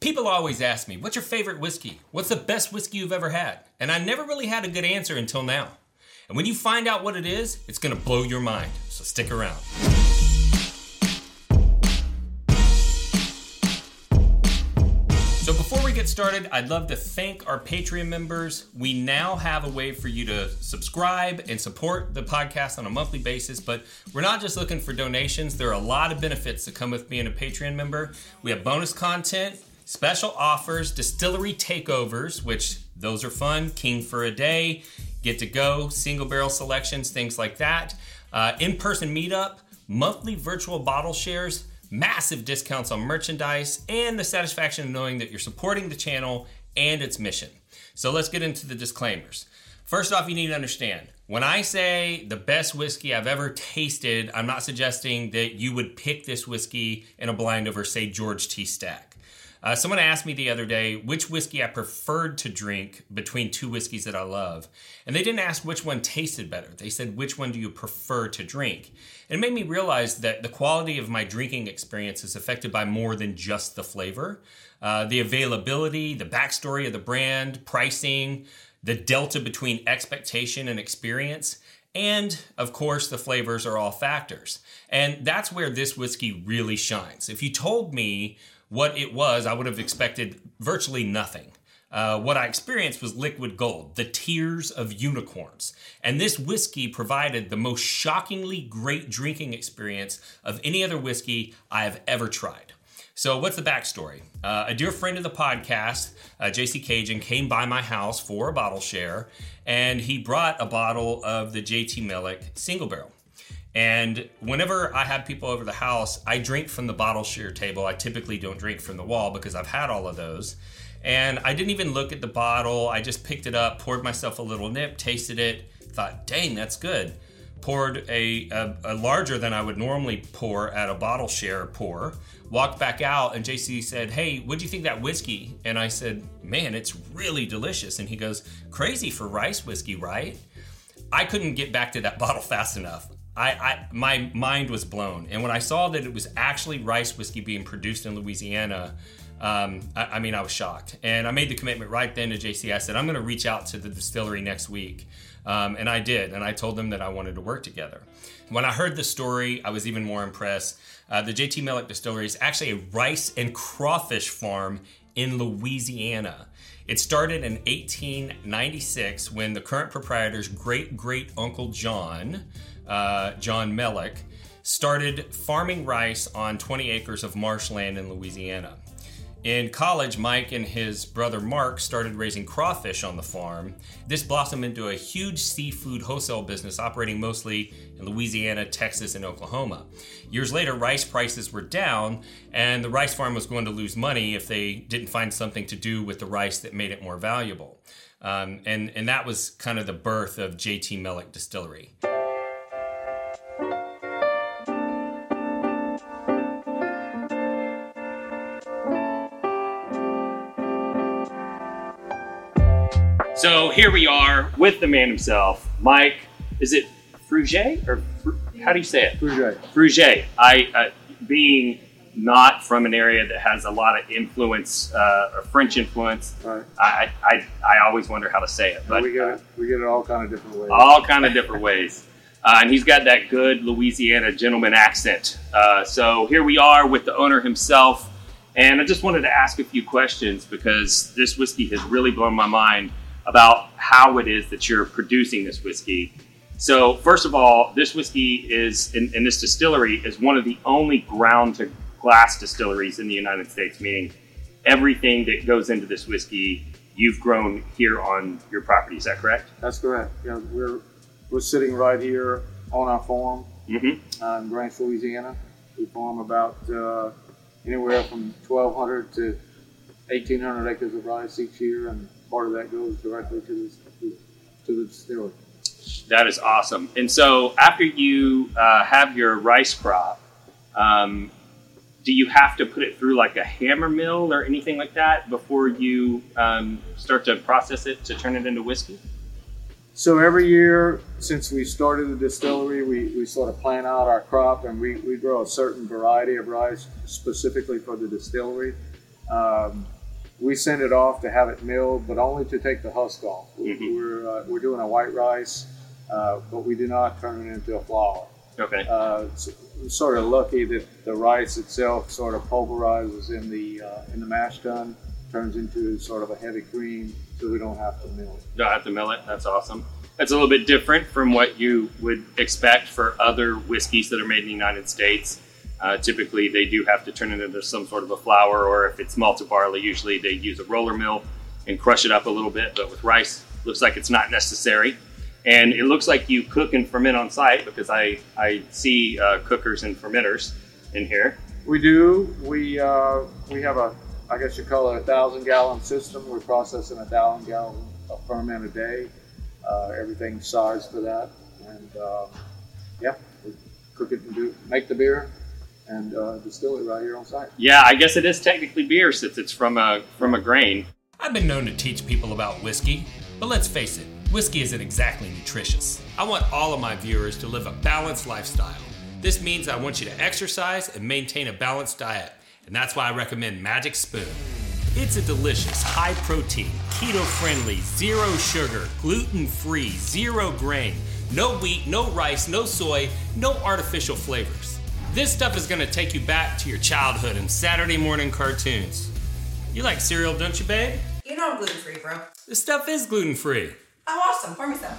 People always ask me, what's your favorite whiskey? What's the best whiskey you've ever had? And I never really had a good answer until now. And when you find out what it is, it's gonna blow your mind. So stick around. So before we get started, I'd love to thank our Patreon members. We now have a way for you to subscribe and support the podcast on a monthly basis, but we're not just looking for donations. There are a lot of benefits that come with being a Patreon member. We have bonus content, special offers, distillery takeovers, which those are fun, king for a day, get to go, single barrel selections, things like that. Uh, in-person meetup, monthly virtual bottle shares, massive discounts on merchandise, and the satisfaction of knowing that you're supporting the channel and its mission. So let's get into the disclaimers. First off, you need to understand when I say the best whiskey I've ever tasted, I'm not suggesting that you would pick this whiskey in a blind over, say, George T. Stagg. Uh, someone asked me the other day which whiskey I preferred to drink between two whiskeys that I love. And they didn't ask which one tasted better. They said, which one do you prefer to drink? And it made me realize that the quality of my drinking experience is affected by more than just the flavor. Uh, the availability, the backstory of the brand, pricing, the delta between expectation and experience. And of course, the flavors are all factors. And that's where this whiskey really shines. If you told me what it was, I would have expected virtually nothing. Uh, what I experienced was liquid gold, the tears of unicorns. And this whiskey provided the most shockingly great drinking experience of any other whiskey I have ever tried. So, what's the backstory? Uh, a dear friend of the podcast, uh, JC Cajun, came by my house for a bottle share, and he brought a bottle of the JT Meleck single barrel. And whenever I have people over the house, I drink from the bottle share table. I typically don't drink from the wall because I've had all of those. And I didn't even look at the bottle. I just picked it up, poured myself a little nip, tasted it, thought, dang, that's good. Poured a, a, a larger than I would normally pour at a bottle share pour. Walked back out, and JC said, Hey, what do you think that whiskey? And I said, Man, it's really delicious. And he goes, Crazy for rice whiskey, right? I couldn't get back to that bottle fast enough. I, I, my mind was blown. And when I saw that it was actually rice whiskey being produced in Louisiana, um, I, I, mean, I was shocked. And I made the commitment right then to JC. I said, I'm going to reach out to the distillery next week. Um, and I did. And I told them that I wanted to work together. When I heard the story, I was even more impressed. Uh, the JT Meleck Distillery is actually a rice and crawfish farm in Louisiana. It started in 1896 when the current proprietor's great great uncle John uh, John Meleck, started farming rice on 20 acres of marshland in Louisiana. In college, Mike and his brother Mark started raising crawfish on the farm. This blossomed into a huge seafood wholesale business operating mostly in Louisiana, Texas, and Oklahoma. Years later, rice prices were down, and the rice farm was going to lose money if they didn't find something to do with the rice that made it more valuable. Um, and, and that was kind of the birth of JT Meleck Distillery. So here we are with the man himself, Mike. Is it Fruget or how do you say it? Fruget. Fruget. I, uh, being not from an area that has a lot of influence uh, or French influence, right. I, I, I always wonder how to say it. But we get it, we get it all kind of different ways. All kind of different ways. Uh, and he's got that good Louisiana gentleman accent. Uh, so here we are with the owner himself. And I just wanted to ask a few questions because this whiskey has really blown my mind about how it is that you're producing this whiskey. So, first of all, this whiskey is in, in this distillery is one of the only ground to glass distilleries in the United States, meaning everything that goes into this whiskey you've grown here on your property. Is that correct? That's correct. Yeah, we're we're sitting right here on our farm mm-hmm. uh, in Branch, Louisiana. We farm about uh, anywhere from 1,200 to 1,800 acres of rice each year, and part of that goes directly to the to the distillery. That is awesome. And so after you uh, have your rice crop, um, do you have to put it through like a hammer mill or anything like that before you um, start to process it to turn it into whiskey? So every year since we started the distillery, we, we sort of plan out our crop and we, we grow a certain variety of rice specifically for the distillery. Um, we send it off to have it milled, but only to take the husk off. Mhm. We're, uh, we're doing a white rice, uh, but we do not turn it into a flour. Okay. Uh, sort of lucky that the rice itself sort of pulverizes in the uh, in the mash tun, turns into sort of a heavy cream, so we don't have to mill it. Don't have to mill it. That's awesome. That's a little bit different from what you would expect for other whiskeys that are made in the United States. Uh, typically, they do have to turn it into some sort of a flour, or if it's malted barley, usually they use a roller mill and crush it up a little bit. But with rice, looks like it's not necessary. And it looks like you cook and ferment on site because I, I see uh, cookers and fermenters in here. We do. We uh, we have a I guess you call it a thousand gallon system. We're processing a thousand gallon of ferment a day. Uh, everything's sized for that, and uh, yeah, we cook it and do make the beer and uh, distill it right here on site. Yeah, I guess it is technically beer since it's from a from a grain. I've been known to teach people about whiskey, but let's face it, whiskey isn't exactly nutritious. I want all of my viewers to live a balanced lifestyle. This means I want you to exercise and maintain a balanced diet, and that's why I recommend Magic Spoon. It's a delicious, high protein, keto friendly, zero sugar, gluten free, zero grain, no wheat, no rice, no soy, no artificial flavors. This stuff is gonna take you back to your childhood and Saturday morning cartoons. You like cereal, don't you, babe? You know I'm gluten free, bro. This stuff is gluten free. Oh, awesome. Pour me some.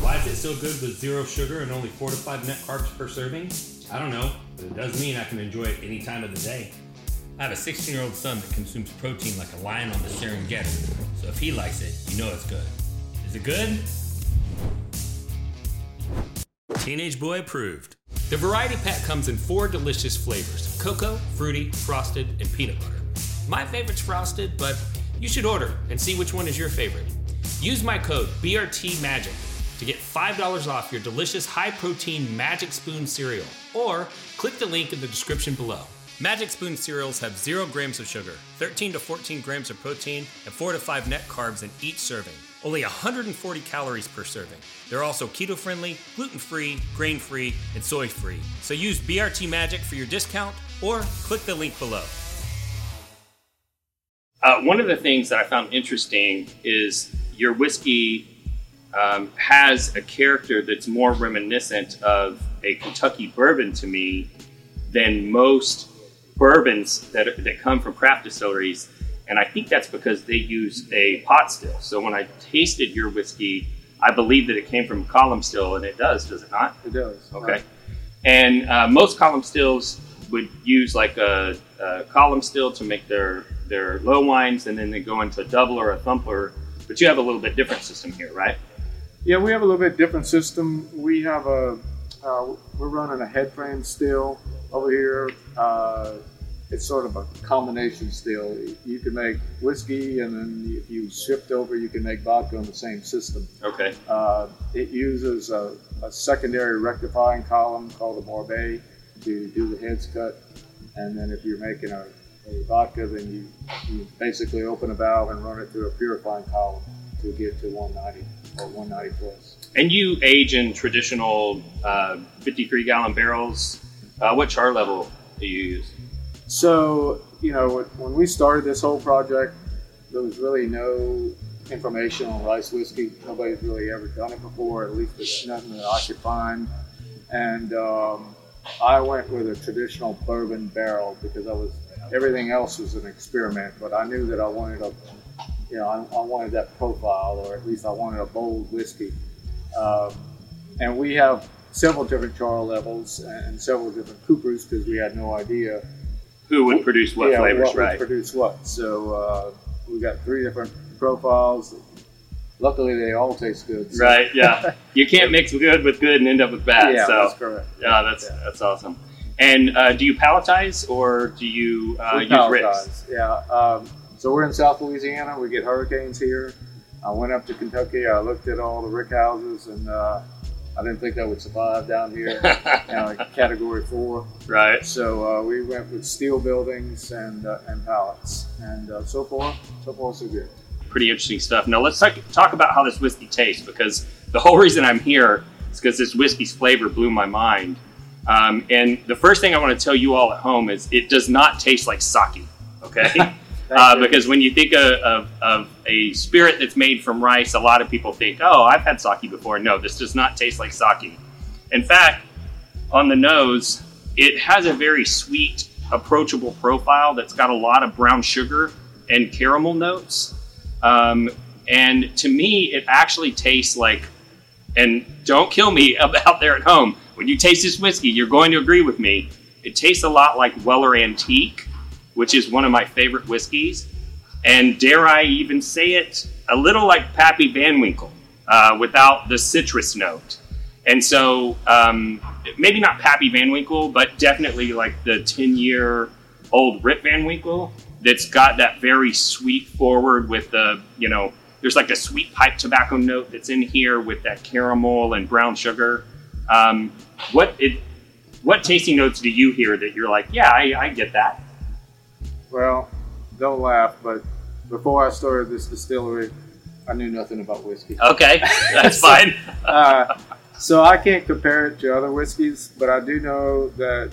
Why is it so good with zero sugar and only four to five net carbs per serving? I don't know, but it does mean I can enjoy it any time of the day. I have a 16 year old son that consumes protein like a lion on the Serengeti, so if he likes it, you know it's good. Is it good? Teenage Boy approved. The Variety Pack comes in four delicious flavors cocoa, fruity, frosted, and peanut butter. My favorite's frosted, but you should order and see which one is your favorite. Use my code BRTMAGIC to get $5 off your delicious high protein Magic Spoon cereal, or click the link in the description below. Magic Spoon cereals have 0 grams of sugar, 13 to 14 grams of protein, and 4 to 5 net carbs in each serving. Only 140 calories per serving. They're also keto friendly, gluten free, grain free, and soy free. So use BRT Magic for your discount or click the link below. Uh, one of the things that I found interesting is your whiskey um, has a character that's more reminiscent of a Kentucky bourbon to me than most bourbons that, that come from craft distilleries. And I think that's because they use a pot still. So when I tasted your whiskey, I believe that it came from a column still, and it does, does it not? It does. Okay. And uh, most column stills would use like a, a column still to make their their low wines, and then they go into a double or a thumper. But you have a little bit different system here, right? Yeah, we have a little bit different system. We have a, uh, we're running a head frame still over here. Uh, it's sort of a combination still. You can make whiskey, and then if you shift over, you can make vodka on the same system. Okay. Uh, it uses a, a secondary rectifying column called a Morbet to do the heads cut. And then if you're making a, a vodka, then you, you basically open a valve and run it through a purifying column to get to 190 or 190 plus. And you age in traditional uh, 53 gallon barrels. Uh, what char level do you use? So, you know, when we started this whole project, there was really no information on rice whiskey. Nobody's really ever done it before, at least there's nothing that I could find. And um, I went with a traditional bourbon barrel because I was everything else was an experiment, but I knew that I wanted a, you know, I, I wanted that profile, or at least I wanted a bold whiskey. Um, and we have several different char levels and several different coopers because we had no idea Who would produce what yeah, flavors, what would right? produce what. So uh, we got three different profiles. Luckily, they all taste good. so- Right, yeah. You can't mix good with good and end up with bad. yeah, so that's correct. Yeah, that's Yeah. that's awesome. And uh, do you palletize or do you uh, use ricks? Yeah. Um, so we're in South Louisiana. We get hurricanes here. I went up to Kentucky. I looked at all the rick houses, and uh, I didn't think that would survive down here. you know, like category four. right. So uh, we went with steel buildings and uh, and pallets, and uh, so far, so far so good. Pretty interesting stuff. Now let's talk, talk about how this whiskey tastes because the whole reason I'm here is because this whiskey's flavor blew my mind. Um, and the first thing I want to tell you all at home is it does not taste like sake. Okay. Uh, because when you think of, of, of a spirit that's made from rice, a lot of people think, oh, I've had sake before. No, this does not taste like sake. In fact, on the nose, it has a very sweet, approachable profile that's got a lot of brown sugar and caramel notes. Um, and to me, it actually tastes like, and don't kill me out there at home, when you taste this whiskey, you're going to agree with me. It tastes a lot like Weller Antique, which is one of my favorite whiskeys. And dare I even say it, a little like Pappy Van Winkle uh, without the citrus note. And so, um, maybe not Pappy Van Winkle, but definitely like the 10 year old Rip Van Winkle that's got that very sweet forward with the, you know, there's like a sweet pipe tobacco note that's in here with that caramel and brown sugar. Um, what it, what tasting notes do you hear that you're like, yeah, I, I get that? Well, don't laugh, but before I started this distillery, I knew nothing about whiskey. Okay, that's fine. Uh, so I can't compare it to other whiskeys, but I do know that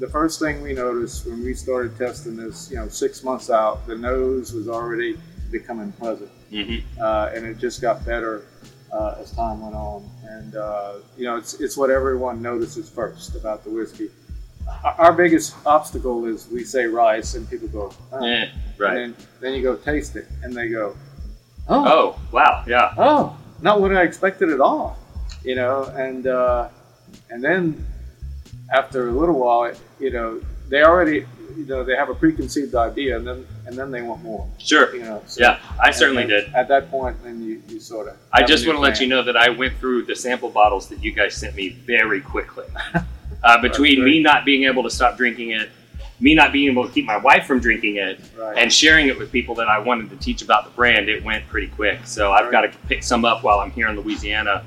the first thing we noticed when we started testing this, you know, six months out, the nose was already becoming pleasant, Mhm. uh, and it just got better uh, as time went on. And uh, you know, it's it's what everyone notices first about the whiskey. Our biggest obstacle is we say rice, and people go, oh. Eh, right. And then, then you go taste it, and they go, Oh, Oh, wow, yeah. oh, not what I expected at all, you know. And uh, and then after a little while, it, you know, they already, you know, they have a preconceived idea, and then and then they want more, Sure. you know. So- Yeah, I certainly did. At that point, then you, you sort of. I just want to let you know that I went through the sample bottles that you guys sent me very quickly. Uh, between me not being able to stop drinking it, me not being able to keep my wife from drinking it, Right. and sharing it with people that I wanted to teach about the brand, it went pretty quick. So I've got to pick some up while I'm here in Louisiana.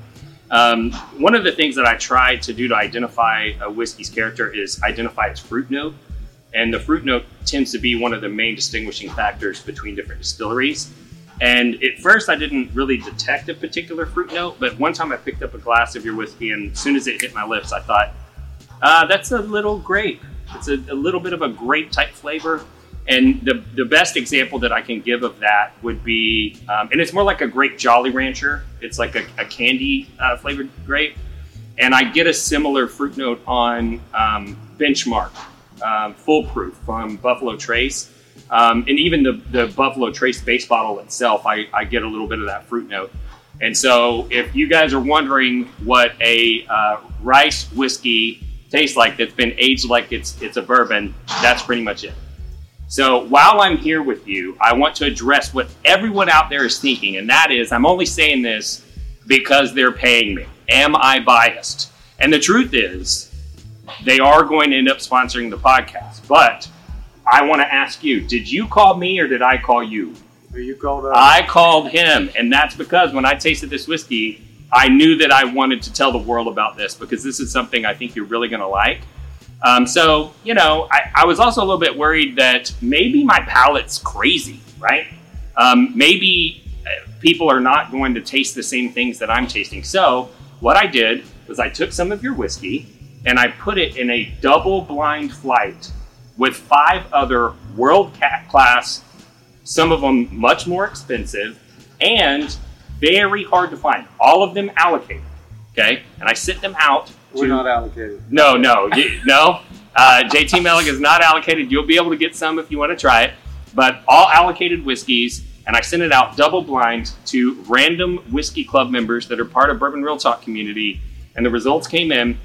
Um, one of the things that I try to do to identify a whiskey's character is identify its fruit note. And the fruit note tends to be one of the main distinguishing factors between different distilleries. And at first, I didn't really detect a particular fruit note, but one time I picked up a glass of your whiskey, and as soon as it hit my lips, I thought, uh, that's a little grape. It's a, a little bit of a grape type flavor. And the, the best example that I can give of that would be, um, and it's more like a grape Jolly Rancher. It's like a, a candy uh, flavored grape. And I get a similar fruit note on um, Benchmark, um, Full Proof from Buffalo Trace. Um, and even the, the Buffalo Trace base bottle itself, I, I get a little bit of that fruit note. And so, if you guys are wondering what a uh, rice whiskey tastes like that's been aged like it's it's a bourbon, that's pretty much it. So while I'm here with you, I want to address what everyone out there is thinking, and that is, I'm only saying this because they're paying me. Am I biased? And the truth is, they are going to end up sponsoring the podcast. But I want to ask you: Did you call me or did I call you? You called up? I called him, and that's because when I tasted this whiskey, I knew that I wanted to tell the world about this because this is something I think you're really going to like. Um, so, you know, I, I was also a little bit worried that maybe my palate's crazy, right? Um, maybe uh, people are not going to taste the same things that I'm tasting. So, what I did was I took some of your whiskey and I put it in a double blind flight with five other world class, some of them much more expensive and very hard to find. All of them allocated. Okay, and I sent them out. We're to- not allocated. No, no, you, no. Uh, JT Meleck is not allocated. You'll be able to get some if you want to try it, but all allocated whiskeys. And I sent it out double blind to random whiskey club members that are part of Bourbon Real Talk community, and the results came in.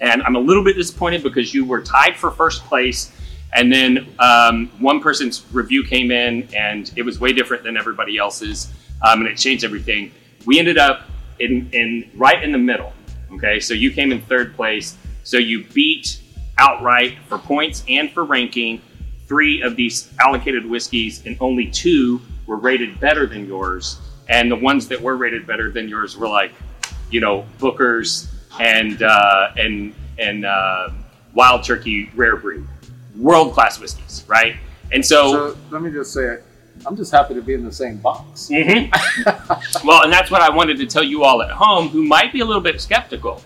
And I'm a little bit disappointed because you were tied for first place and then um, one person's review came in, and it was way different than everybody else's, um, and it changed everything. We ended up in, in right in the middle. Okay, so you came in third place. So you beat outright for points and for ranking three of these allocated whiskeys, and only two were rated better than yours. And the ones that were rated better than yours were like, you know, Booker's and uh, and and uh, Wild Turkey Rare Breed, world class whiskeys, right? And so, So let me just say, I'm just happy to be in the same box. Mhm. well, and that's what I wanted to tell you all at home, who might be a little bit skeptical.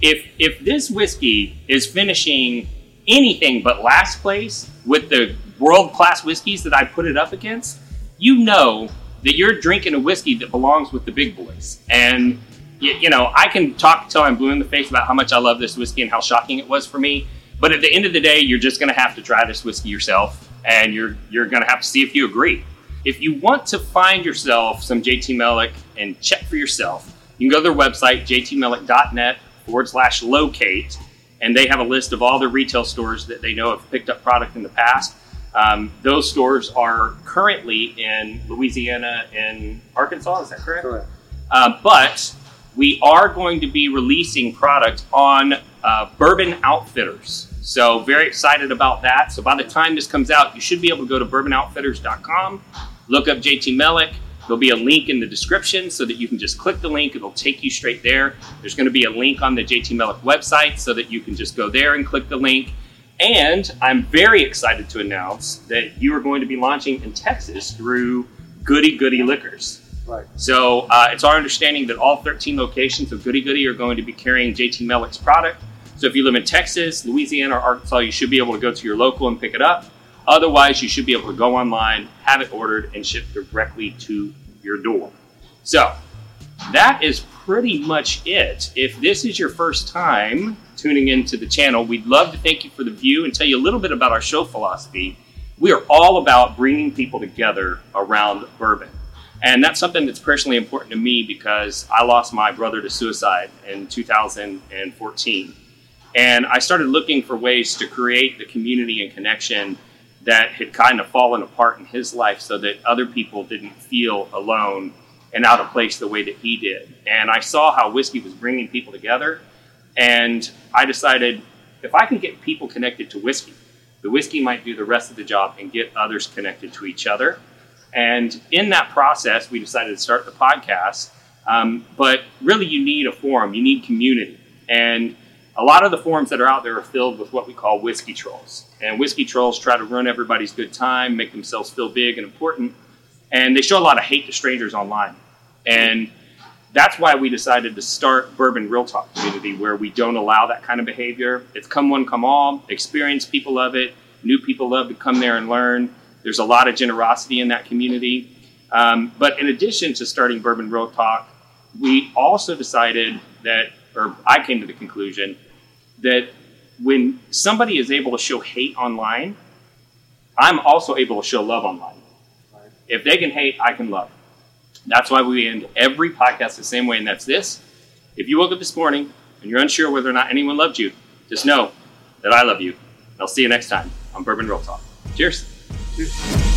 If if this whiskey is finishing anything but last place with the world class whiskeys that I put it up against, you know that you're drinking a whiskey that belongs with the big boys. And you, you know, I can talk till I'm blue in the face about how much I love this whiskey and how shocking it was for me. But at the end of the day, you're just going to have to try this whiskey yourself, and you're you're going to have to see if you agree. If you want to find yourself some JT Meleck and check for yourself, you can go to their website, jtmelick.net forward slash locate, and they have a list of all the retail stores that they know have picked up product in the past. Um, those stores are currently in Louisiana and Arkansas. Is that correct? Correct. Uh, but we are going to be releasing product on uh, Bourbon Outfitters. So, very excited about that. So, by the time this comes out, you should be able to go to bourbonoutfitters.com, look up JT Meleck. There'll be a link in the description so that you can just click the link. It'll take you straight there. There's going to be a link on the JT Meleck website so that you can just go there and click the link. And I'm very excited to announce that you are going to be launching in Texas through Goody Goody Liquors. Right. So uh, it's our understanding that all 13 locations of Goody Goody are going to be carrying JT Meleck's product. So if you live in Texas, Louisiana, or Arkansas, you should be able to go to your local and pick it up. Otherwise, you should be able to go online, have it ordered, and shipped directly to your door. So that is pretty much it. If this is your first time tuning into the channel, we'd love to thank you for the view and tell you a little bit about our show philosophy. We are all about bringing people together around bourbon. And that's something that's personally important to me because I lost my brother to suicide in 2014. And I started looking for ways to create the community and connection that had kind of fallen apart in his life so that other people didn't feel alone and out of place the way that he did. And I saw how whiskey was bringing people together. And I decided if I can get people connected to whiskey, the whiskey might do the rest of the job and get others connected to each other. And in that process, we decided to start the podcast. Um, but really, you need a forum, you need community. And a lot of the forums that are out there are filled with what we call whiskey trolls. And whiskey trolls try to ruin everybody's good time, make themselves feel big and important. And they show a lot of hate to strangers online. And that's why we decided to start Bourbon Real Talk community, where we don't allow that kind of behavior. It's come one, come all. Experienced people love it. New people love to come there and learn. There's a lot of generosity in that community. Um, but in addition to starting Bourbon Real Talk, we also decided that, or I came to the conclusion that when somebody is able to show hate online, I'm also able to show love online. If they can hate, I can love. That's why we end every podcast the same way, and that's this. If you woke up this morning and you're unsure whether or not anyone loved you, just know that I love you. I'll see you next time on Bourbon Real Talk. Cheers.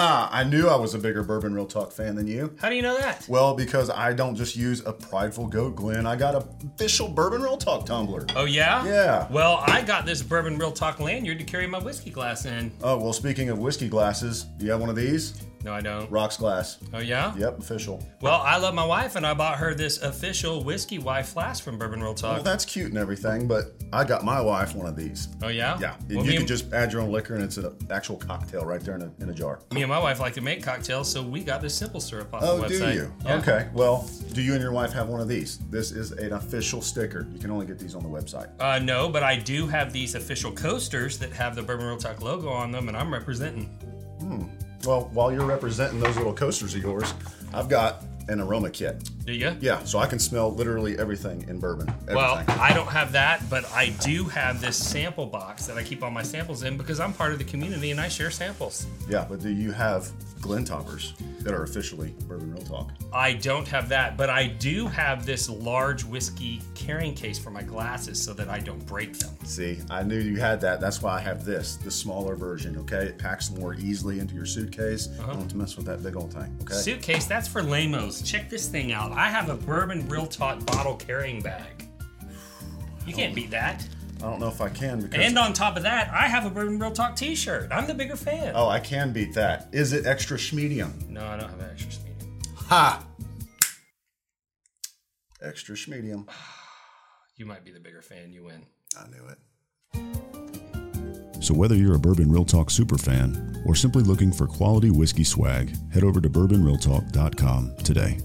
Ah, I knew I was a bigger Bourbon Real Talk fan than you. How do you know that? Well, because I don't just use a prideful goat, Glenn. I got a official Bourbon Real Talk tumbler. Oh yeah. Yeah. Well, I got this bourbon real talk lanyard to carry my whiskey glass in. Oh, well, speaking of whiskey glasses, do you have one of these? No, I don't. Rocks glass. Oh yeah. Yep, official. Well, I love my wife, and I bought her this official whiskey wife flask from Bourbon Real Talk. Well, that's cute and everything, but I got my wife one of these. oh yeah. Yeah, Well, you me, can just add your own liquor, and it's an actual cocktail right there in a, in a jar. me and my wife like to make cocktails, so we got this simple syrup off Oh, the do you? Yeah. Okay. Well, do you and your wife have one of these? This is an official sticker. You can only get these on the website. Uh, no, but I do have these official coasters that have the Bourbon Real Talk logo on them, and I'm representing. Well, while you're representing those little coasters of yours, I've got an aroma kit. Do you? Yeah, so I can smell literally everything in bourbon. Everything. Well, I don't have that, but I do have this sample box that I keep all my samples in because I'm part of the community and I share samples. yeah, but do you have Glen toppers that are officially Bourbon Real Talk? I don't have that, but I do have this large whiskey carrying case for my glasses so that I don't break them. See, I knew you had that. That's why I have this, the smaller version. Okay, it packs more easily into your suitcase. Uh-huh. I don't mess with that big old thing. Okay. Suitcase, that's for lamos. Check this thing out. I have a bourbon real talk bottle carrying bag. You can't beat that. I don't know if I can because. And on top of that, I have a Bourbon Real Talk T-shirt. I'm the bigger fan. oh, I can beat that. Is it extra schmedium? No, I don't have an extra medium. Ha! Extra schmedium. You might be the bigger fan. You win. I knew it. So, whether you're a Bourbon Real Talk super fan or simply looking for quality whiskey swag, head over to bourbonrealtalk.com today.